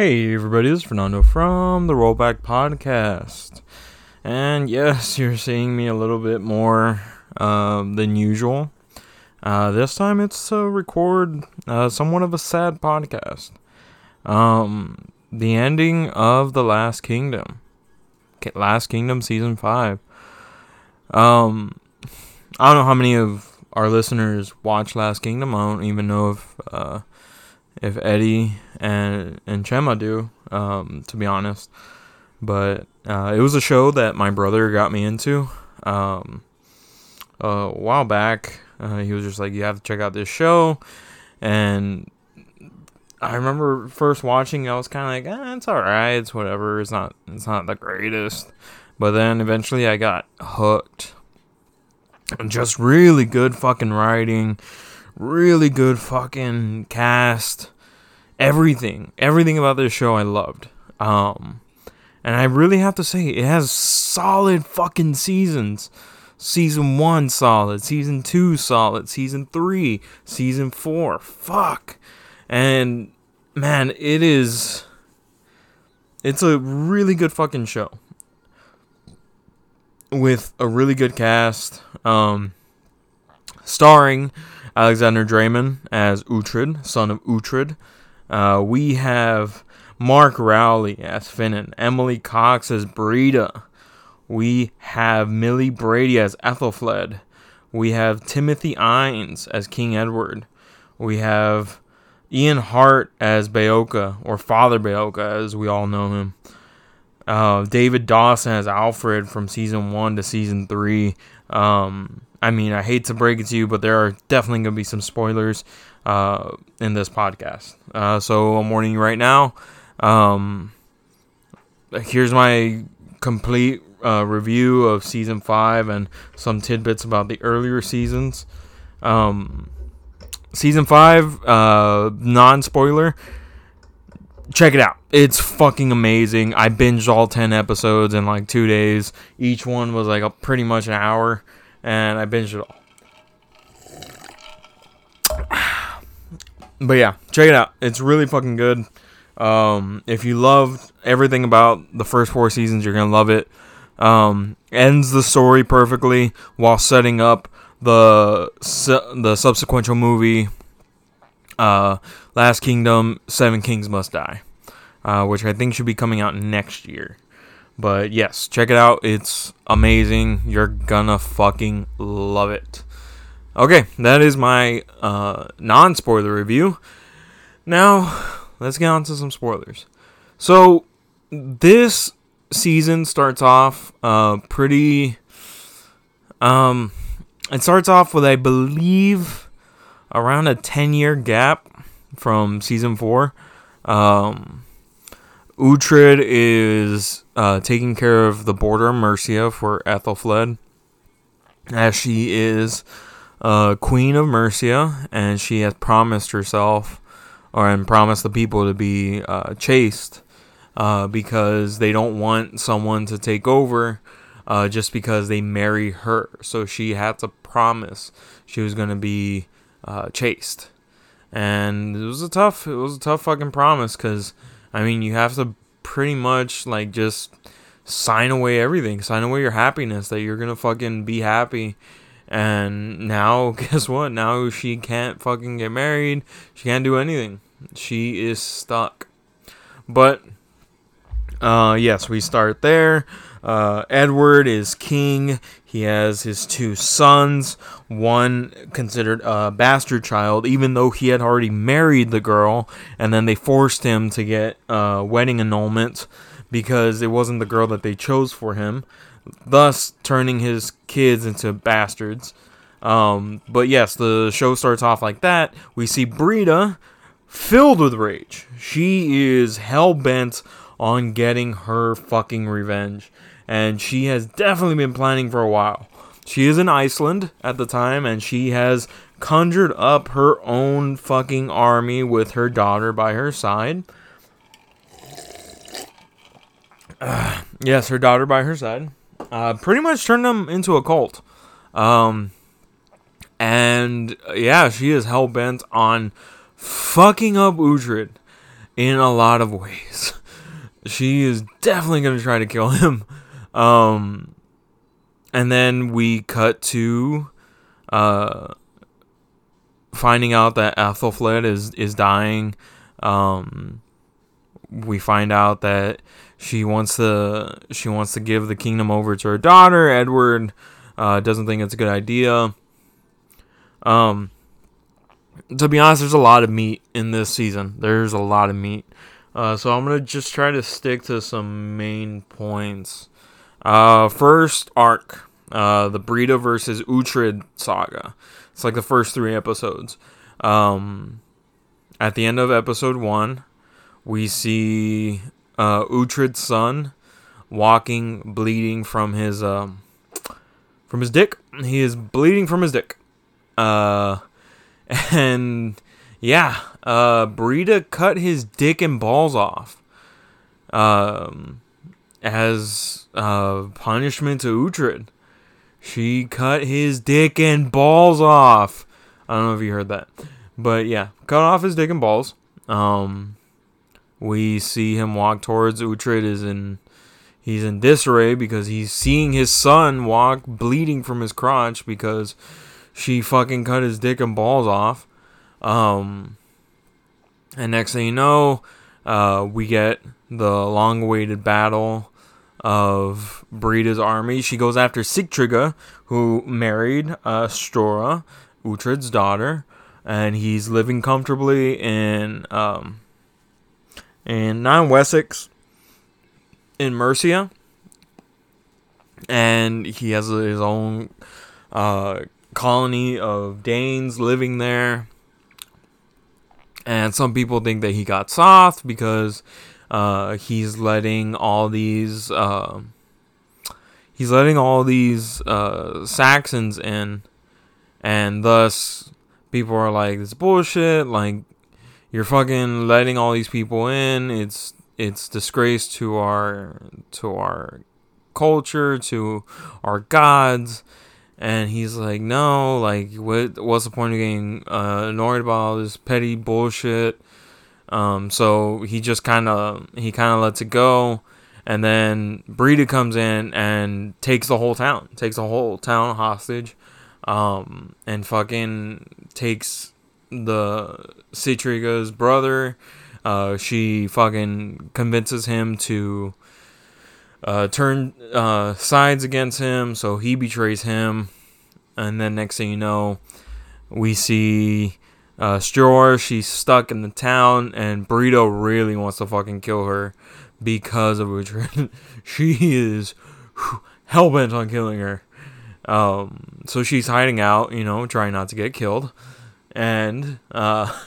Hey everybody, this is Fernando from the Rollback Podcast. And yes, you're seeing me a little bit more um, than usual. Uh, this time it's to record uh, somewhat of a sad podcast. Um, the ending of The Last Kingdom. Last Kingdom Season 5. Um, I don't know how many of our listeners watch Last Kingdom. I don't even know if uh, if Eddie and and Chema do, um, to be honest. But uh, it was a show that my brother got me into um, a while back. Uh, he was just like, "You have to check out this show," and I remember first watching. I was kind of like, eh, "It's alright. It's whatever. It's not. It's not the greatest." But then eventually, I got hooked. Just really good fucking writing really good fucking cast. Everything, everything about this show I loved. Um, and I really have to say, it has solid fucking seasons. Season one solid, season two solid, season three, season four. Fuck. And man, it is. It's a really good fucking show. With a really good cast. Um, starring Alexander Dreymon as Uhtred, son of Uhtred. Uh, we have Mark Rowley as Finan, Emily Cox as Brida. We have Millie Brady as Ethelflaed. We have Timothy Innes as King Edward. We have Ian Hart as Beocca, or Father Beocca, as we all know him. Uh, David Dawson as Alfred from season one to season three. Um, I mean, I hate to break it to you, but there are definitely going to be some spoilers uh, in this podcast. Uh, so I'm warning you right now. Um, here's my complete uh, review of season five and some tidbits about the earlier seasons. Um, season five, uh, non spoiler. Check it out. It's fucking amazing. I binged all 10 episodes in like two days. Each one was like a, pretty much an hour and I binged it all. But yeah, check it out. It's really fucking good. Um, if you loved everything about the first four seasons, you're gonna love it. Um, ends the story perfectly while setting up the the subsequent movie, uh, Last Kingdom: Seven Kings Must Die, uh, which I think should be coming out next year. But yes, check it out. It's amazing. You're gonna fucking love it. Okay, that is my uh, non spoiler review. Now, let's get on to some spoilers. So, this season starts off uh, pretty. Um, it starts off with, I believe, around a 10 year gap from season 4. Um, Uhtred is uh, taking care of the border of Mercia for Ethelflaed, as she is uh, queen of Mercia, and she has promised herself, or and promised the people to be uh, chaste, uh, because they don't want someone to take over, uh, just because they marry her. So she had to promise she was gonna be uh, chaste, and it was a tough, it was a tough fucking promise, because I mean, you have to pretty much like just sign away everything, sign away your happiness that you're gonna fucking be happy. And now, guess what? Now she can't fucking get married. She can't do anything. She is stuck. But, uh, yes, we start there. Uh, Edward is king. He has his two sons, one considered a bastard child, even though he had already married the girl, and then they forced him to get uh, wedding annulment because it wasn't the girl that they chose for him, thus turning his kids into bastards. Um, but yes, the show starts off like that. We see Brida filled with rage. She is hell bent on getting her fucking revenge and she has definitely been planning for a while. She is in Iceland at the time, and she has conjured up her own fucking army with her daughter by her side. Uh, yes, her daughter by her side. Uh, pretty much turned them into a cult. Um, and yeah, she is hell bent on fucking up Uhtred. in a lot of ways. She is definitely going to try to kill him. Um, and then we cut to uh, finding out that Ethelflaed is is dying. Um, we find out that she wants to she wants to give the kingdom over to her daughter. Edward uh, doesn't think it's a good idea. Um, to be honest, there's a lot of meat in this season. There's a lot of meat. Uh, so I'm gonna just try to stick to some main points. Uh, first arc, uh, the Brida versus Uhtred saga. It's like the first three episodes. Um, at the end of episode one, we see uh, Uhtred's son walking, bleeding from his um, from his dick. He is bleeding from his dick. Uh, and yeah, uh, Brida cut his dick and balls off. Um, as uh, punishment to Uhtred. She cut his dick and balls off. I don't know if you heard that. But yeah, cut off his dick and balls. Um, we see him walk towards Uhtred is in he's in disarray because he's seeing his son walk bleeding from his crotch because she fucking cut his dick and balls off. Um, and next thing you know, uh, we get the long awaited battle of Brida's army. She goes after Sigtryggr, who married uh, Stiorra, Uhtred's daughter, and he's living comfortably in um, in non Wessex, in Mercia, and he has his own uh, colony of Danes living there. And some people think that he got soft because uh, he's letting all these uh, he's letting all these uh, Saxons in, and thus people are like, "This bullshit." Like, you're fucking letting all these people in. It's it's disgrace to our to our culture, to our gods. And he's like, no, like, what? What's the point of getting uh, annoyed about all this petty bullshit? Um, so he just kind of he kind of lets it go, and then Brida comes in and takes the whole town, takes the whole town hostage, um, and fucking takes the Sigtryggr's brother. Uh, she fucking convinces him to uh, turn uh, sides against him, so he betrays him. And then next thing you know, we see uh, Stiorra, she's stuck in the town, and Brida really wants to fucking kill her because of Uhtred. she is hell bent on killing her. Um, so she's hiding out, you know, trying not to get killed. And, uh,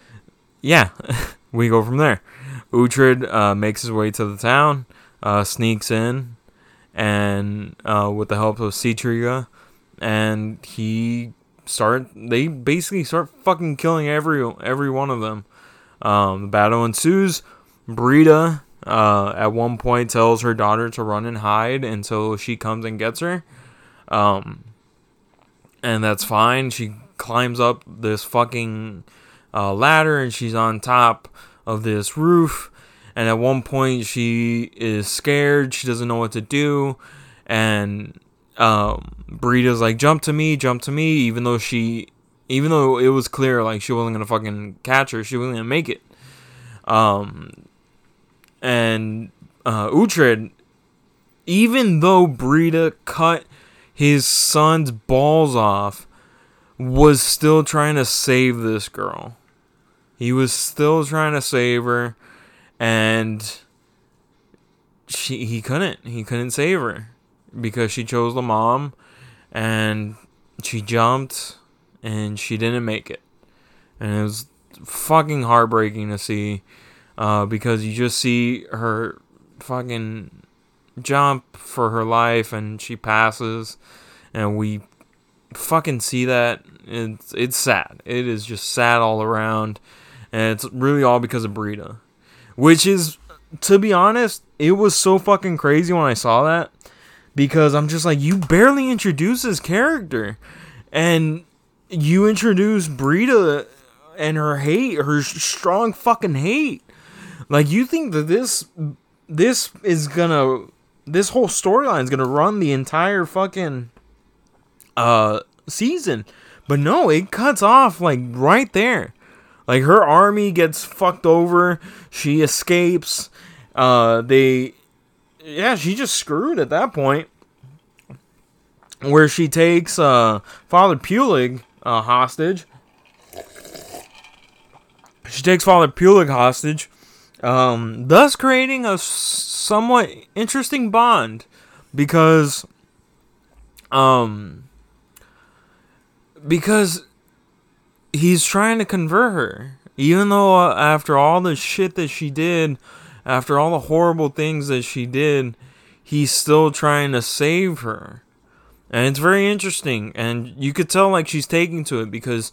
yeah, we go from there. Uhtred uh, makes his way to the town, uh, sneaks in, and uh, with the help of Sigtryggr, and he start they basically start fucking killing every every one of them. Um, the battle ensues. Brida uh, at one point tells her daughter to run and hide until she comes and gets her. Um, and that's fine. She climbs up this fucking uh, ladder and she's on top of this roof. And at one point, she is scared. She doesn't know what to do. And um, like, jump to me, jump to me, even though she, even though it was clear like she wasn't gonna fucking catch her, she wasn't gonna make it. Um, and uh, Uhtred, even though Brida cut his son's balls off, was still trying to save this girl. He was still trying to save her, and she he couldn't. He couldn't save her because she chose the mom and she jumped and she didn't make it. And it was fucking heartbreaking to see uh, because you just see her fucking jump for her life and she passes and we fucking see that it's it's sad it is just sad all around and it's really all because of Brida which is to be honest it was so fucking crazy when I saw that because I'm just like you barely introduce this character, and you introduce Brida and her hate, her strong fucking hate. Like you think that this this is gonna this whole storyline is gonna run the entire fucking uh season, but no, it cuts off like right there. Like her army gets fucked over. She escapes. Uh, they, yeah, she just screwed at that point. Where she takes uh Father Pyrlig uh, hostage. She takes Father Pyrlig hostage, um, thus creating a somewhat interesting bond because, um, because he's trying to convert her. Even though uh, after all the shit that she did, after all the horrible things that she did, he's still trying to save her. And it's very interesting. And you could tell like she's taking to it because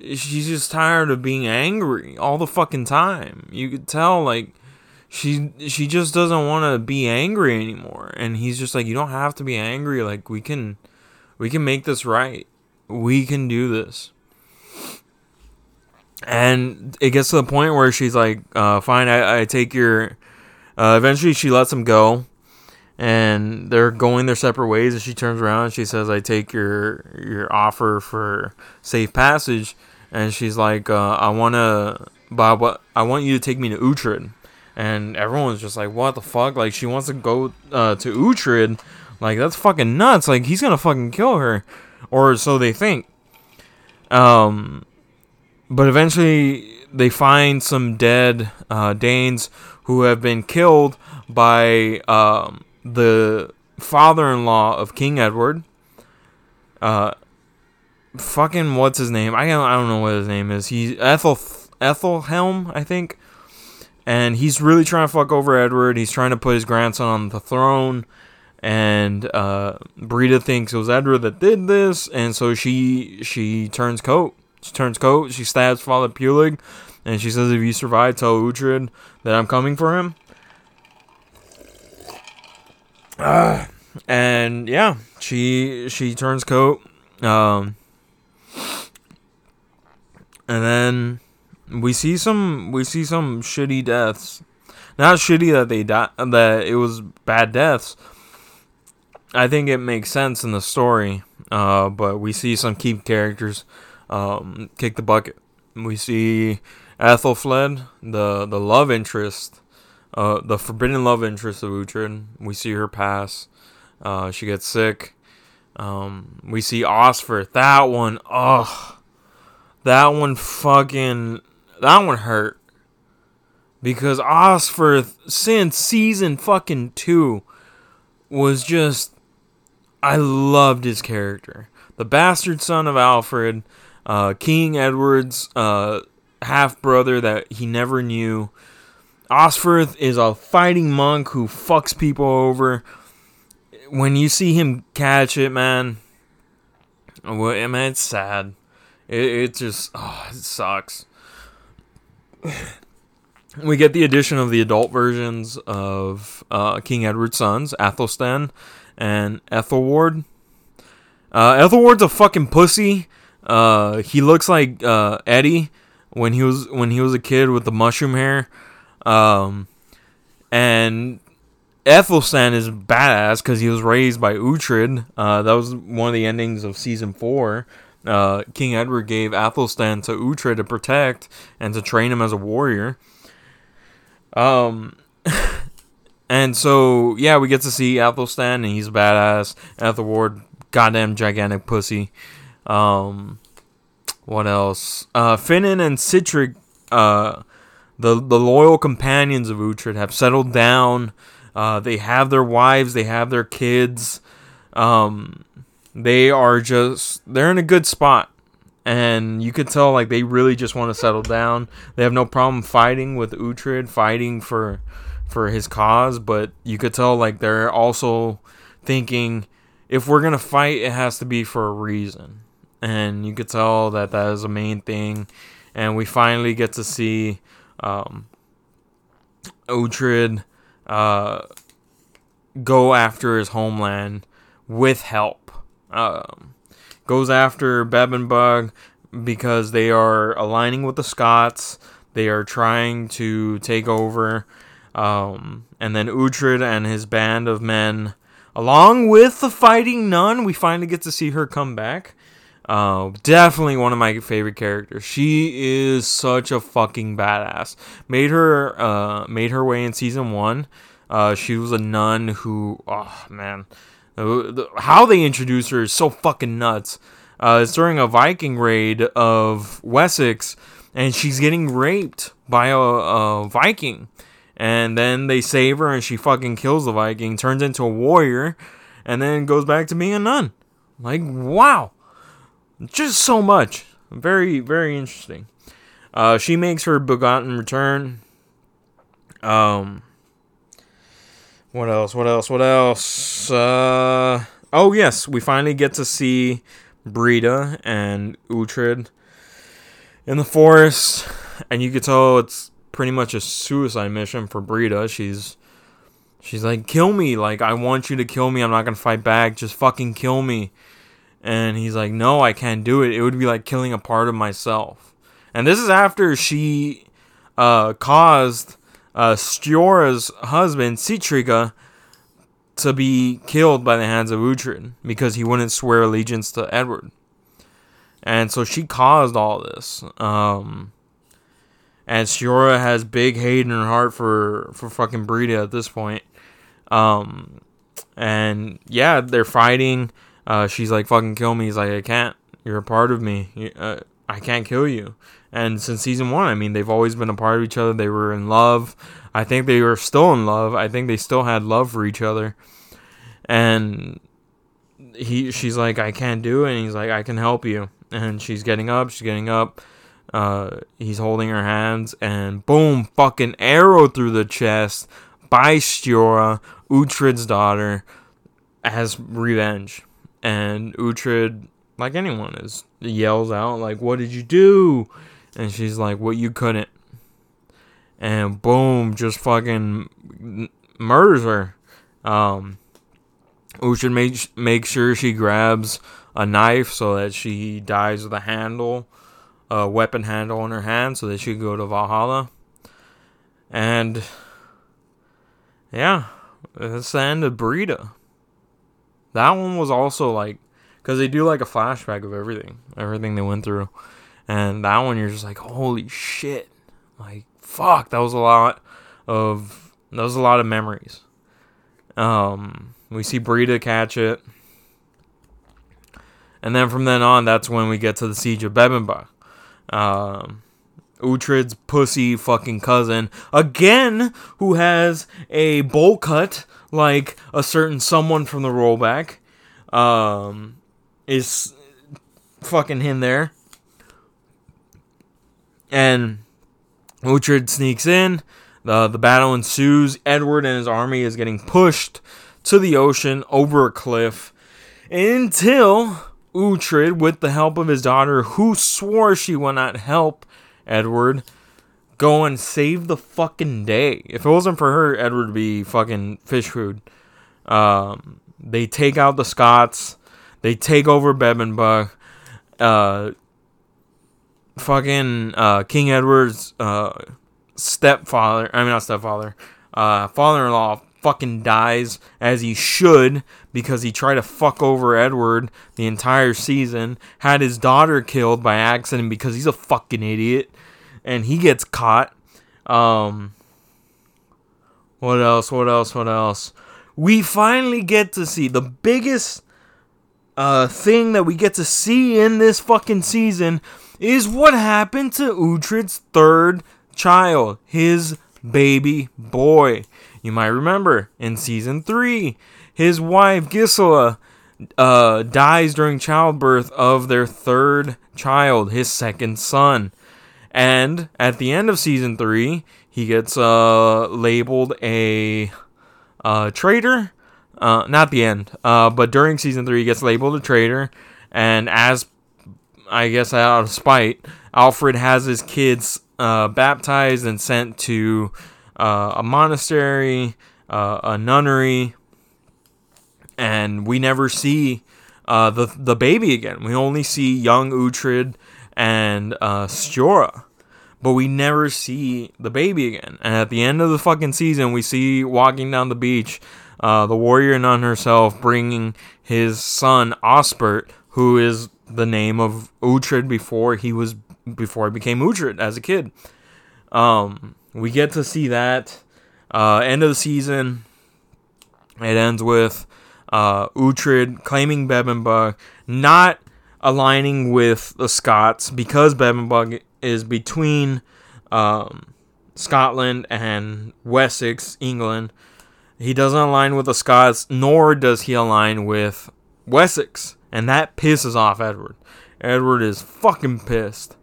she's just tired of being angry all the fucking time. You could tell like she she just doesn't want to be angry anymore. And he's just like you don't have to be angry. Like we can we can make this right. We can do this and it gets to the point where she's like, uh, "Fine, I, I take your." Uh, eventually, she lets him go, and they're going their separate ways. And she turns around and she says, "I take your your offer for safe passage." And she's like, uh, "I want to, Bob. I want you to take me to Uhtred." And everyone's just like, "What the fuck?" Like she wants to go uh, to Uhtred. Like that's fucking nuts. Like he's gonna fucking kill her, or so they think. Um but eventually they find some dead uh, Danes who have been killed by um, the father-in-law of King Edward. Uh, fucking what's his name? I don't I don't know what his name is. He's Ethel Ethelhelm, I think. And he's really trying to fuck over Edward. He's trying to put his grandson on the throne. And uh, Brida thinks it was Edward that did this, and so she she turns coat she turns coat. She stabs Father Pyrlig, and she says, "If you survive, tell Uhtred that I'm coming for him." Uh, and yeah, she she turns coat. Um, and then we see some we see some shitty deaths. Not shitty that they die that it was bad deaths. I think it makes sense in the story. Uh, but we see some key characters um, kick the bucket. We see Ethelflaed, the the love interest, uh, the forbidden love interest of Uhtred. We see her pass. Uh, she gets sick. Um, we see Osferth. That one, ugh, that one fucking, that one hurt. Because Osferth, since season fucking two, was just, I loved his character. The bastard son of Alfred, uh, King Edward's uh, half brother that he never knew. Osferth is a fighting monk who fucks people over. When you see him catch it, man, well, I mean, it's sad. It, it just, oh, it sucks. we get the addition of the adult versions of uh, King Edward's sons, Athelstan and Ethelward. Uh, Ethelward's a fucking pussy. Uh, he looks like uh, Eddie when he was when he was a kid with the mushroom hair. Um, and Ethelstan is badass because he was raised by Uhtred. Uh, that was one of the endings of season four. Uh, King Edward gave Athelstan to Uhtred to protect and to train him as a warrior. Um, and so yeah, we get to see Athelstan, and he's a badass. Ethelward, goddamn gigantic pussy. Um, what else? Uh, Finan and Sihtric, uh, the the loyal companions of Uhtred, have settled down. Uh, they have their wives. They have their kids. Um, they are just they're in a good spot, and you could tell like they really just want to settle down. They have no problem fighting with Uhtred, fighting for for his cause, but you could tell like they're also thinking if we're gonna fight, it has to be for a reason and you could tell that that is a main thing. And we finally get to see um, uh, go after his homeland with help. Um, goes after Bebbanburg because they are aligning with the Scots. They are trying to take over. Um, and then Uhtred and his band of men, along with the fighting nun, we finally get to see her come back. Uh, definitely one of my favorite characters. She is such a fucking badass. Made her uh, made her way in season one. Uh, she was a nun who, oh man, how they introduced her is so fucking nuts. Uh, it's during a Viking raid of Wessex, and she's getting raped by a, a Viking. And then they save her, and she fucking kills the Viking, turns into a warrior, and then goes back to being a nun. Like, wow just so much. Very, very interesting. Uh, she makes her begotten return. Um, what else? What else? What else? Uh, oh yes, we finally get to see Brida and Uhtred in the forest, and you can tell it's pretty much a suicide mission for Brida. She's she's like, "Kill me! Like I want you to kill me. I'm not gonna fight back. Just fucking kill me." And he's like, No, I can't do it. It would be like killing a part of myself. And this is after she uh, caused uh, husband, Sigtryggr, to be killed by the hands of Uhtred because he wouldn't swear allegiance to Edward. And so she caused all this. Um, and Stiorra has big hate in her heart for, for fucking Brida at this point. Um, and yeah, they're fighting. Uh, she's like, fucking kill me. He's like, I can't. You're a part of me. Uh, I can't kill you. And since season one, I mean, they've always been a part of each other. They were in love. I think they were still in love. I think they still had love for each other. And he, she's like, I can't do it. And he's like, I can help you. And she's getting up. She's getting up. Uh, he's holding her hands, and boom, fucking arrow through the chest by Stiorra, Uhtred's daughter, as revenge and Uhtred, like anyone, is yells out like, "What did you do?" And she's like, "What you couldn't." And boom, just fucking murders her. Um, Uhtred makes make sure she grabs a knife so that she dies with a handle, a weapon handle in her hand, so that she can go to Valhalla. And yeah, that's the end of Brida. That one was also like, because they do like a flashback of everything, everything they went through, and that one you're just like, holy shit, like fuck, that was a lot of that was a lot of memories. Um, we see Brida catch it, and then from then on, that's when we get to the siege of Bebbanburg. Um, Uhtred's pussy fucking cousin again, who has a bowl cut like a certain someone from the rollback, um, is fucking him there. And Uhtred sneaks in. The, the battle ensues. Edward and his army is getting pushed to the ocean over a cliff until Uhtred, with the help of his daughter, who swore she would not help Edward, go and save the fucking day. If it wasn't for her, Edward would be fucking fish food. Um, they take out the Scots. They take over Bebbanburg. Uh, fucking uh, King Edward's uh, stepfather, I mean, not stepfather, uh, father in law fucking dies as he should because he tried to fuck over Edward the entire season, had his daughter killed by accident because he's a fucking idiot and he gets caught. Um, what else? What else? What else? We finally get to see the biggest uh, thing that we get to see in this fucking season is what happened to Uhtred's third child, his baby boy. You might remember in season three, his wife Gisela uh, dies during childbirth of their third child, his second son. And at the end of season three, he gets uh, labeled a uh, traitor. Uh, not the end, uh, but during season three, he gets labeled a traitor. And as I guess out of spite, Alfred has his kids uh, baptized and sent to uh, a monastery, uh, a nunnery, and we never see uh, the the baby again. We only see young Uhtred and uh, but we never see the baby again. And at the end of the fucking season, we see walking down the beach, uh, the warrior nun herself bringing his son Osbert, who is the name of Uhtred before he was before he became Uhtred as a kid. Um, we get to see that uh, end of the season. It ends with uh, Uhtred claiming Bebbanburg, not aligning with the Scots because Bebbanburg is between um, Scotland and Wessex, England. He doesn't align with the Scots, nor does he align with Wessex, and that pisses off Edward. Edward is fucking pissed.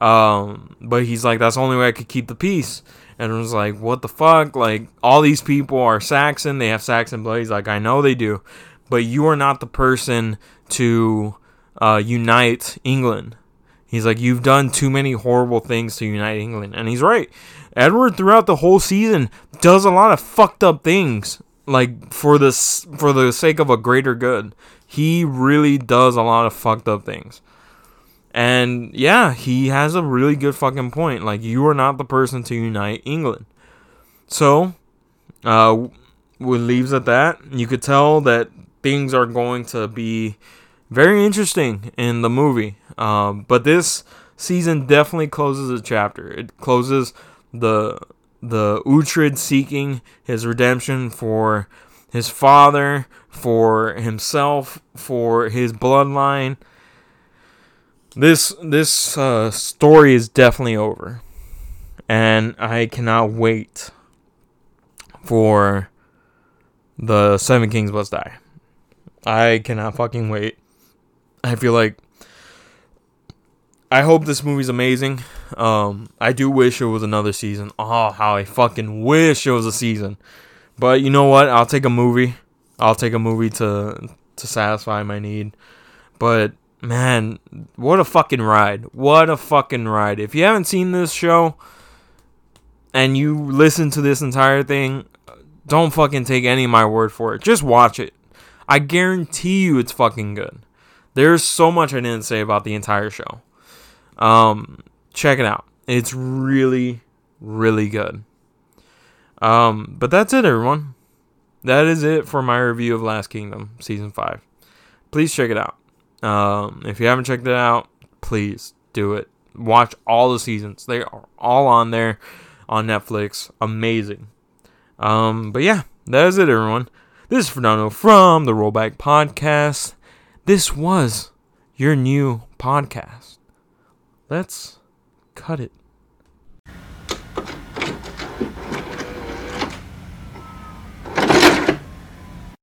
Um, but he's like, that's the only way I could keep the peace. And it was like, what the fuck? Like, all these people are Saxon. They have Saxon blood. He's like, I know they do. But you are not the person to uh, unite England. He's like, you've done too many horrible things to unite England. And he's right. Edward, throughout the whole season, does a lot of fucked up things. Like, for, this, for the sake of a greater good. He really does a lot of fucked up things. And yeah, he has a really good fucking point. Like, you are not the person to unite England. So, uh, we leaves at that. You could tell that things are going to be very interesting in the movie. Um, but this season definitely closes a chapter. It closes the the Uhtred seeking his redemption for his father, for himself, for his bloodline this this uh, story is definitely over, and I cannot wait for the Seven Kings Must Die. I cannot fucking wait. I feel like I hope this movie's amazing. Um, I do wish it was another season. Oh, how I fucking wish it was a season. But you know what? I'll take a movie. I'll take a movie to to satisfy my need. But man, what a fucking ride. What a fucking ride. If you haven't seen this show and you listen to this entire thing, don't fucking take any of my word for it. Just watch it. I guarantee you it's fucking good. There's so much I didn't say about the entire show. Um, check it out. It's really, really good. Um, but that's it, everyone. That is it for my review of Last Kingdom Season 5. Please check it out. Um, if you haven't checked it out, please do it. Watch all the seasons. They are all on there on Netflix. Amazing. Um, but yeah, that is it, everyone. This is Fernando from the Rollback Podcast. This was your new podcast. Let's cut it.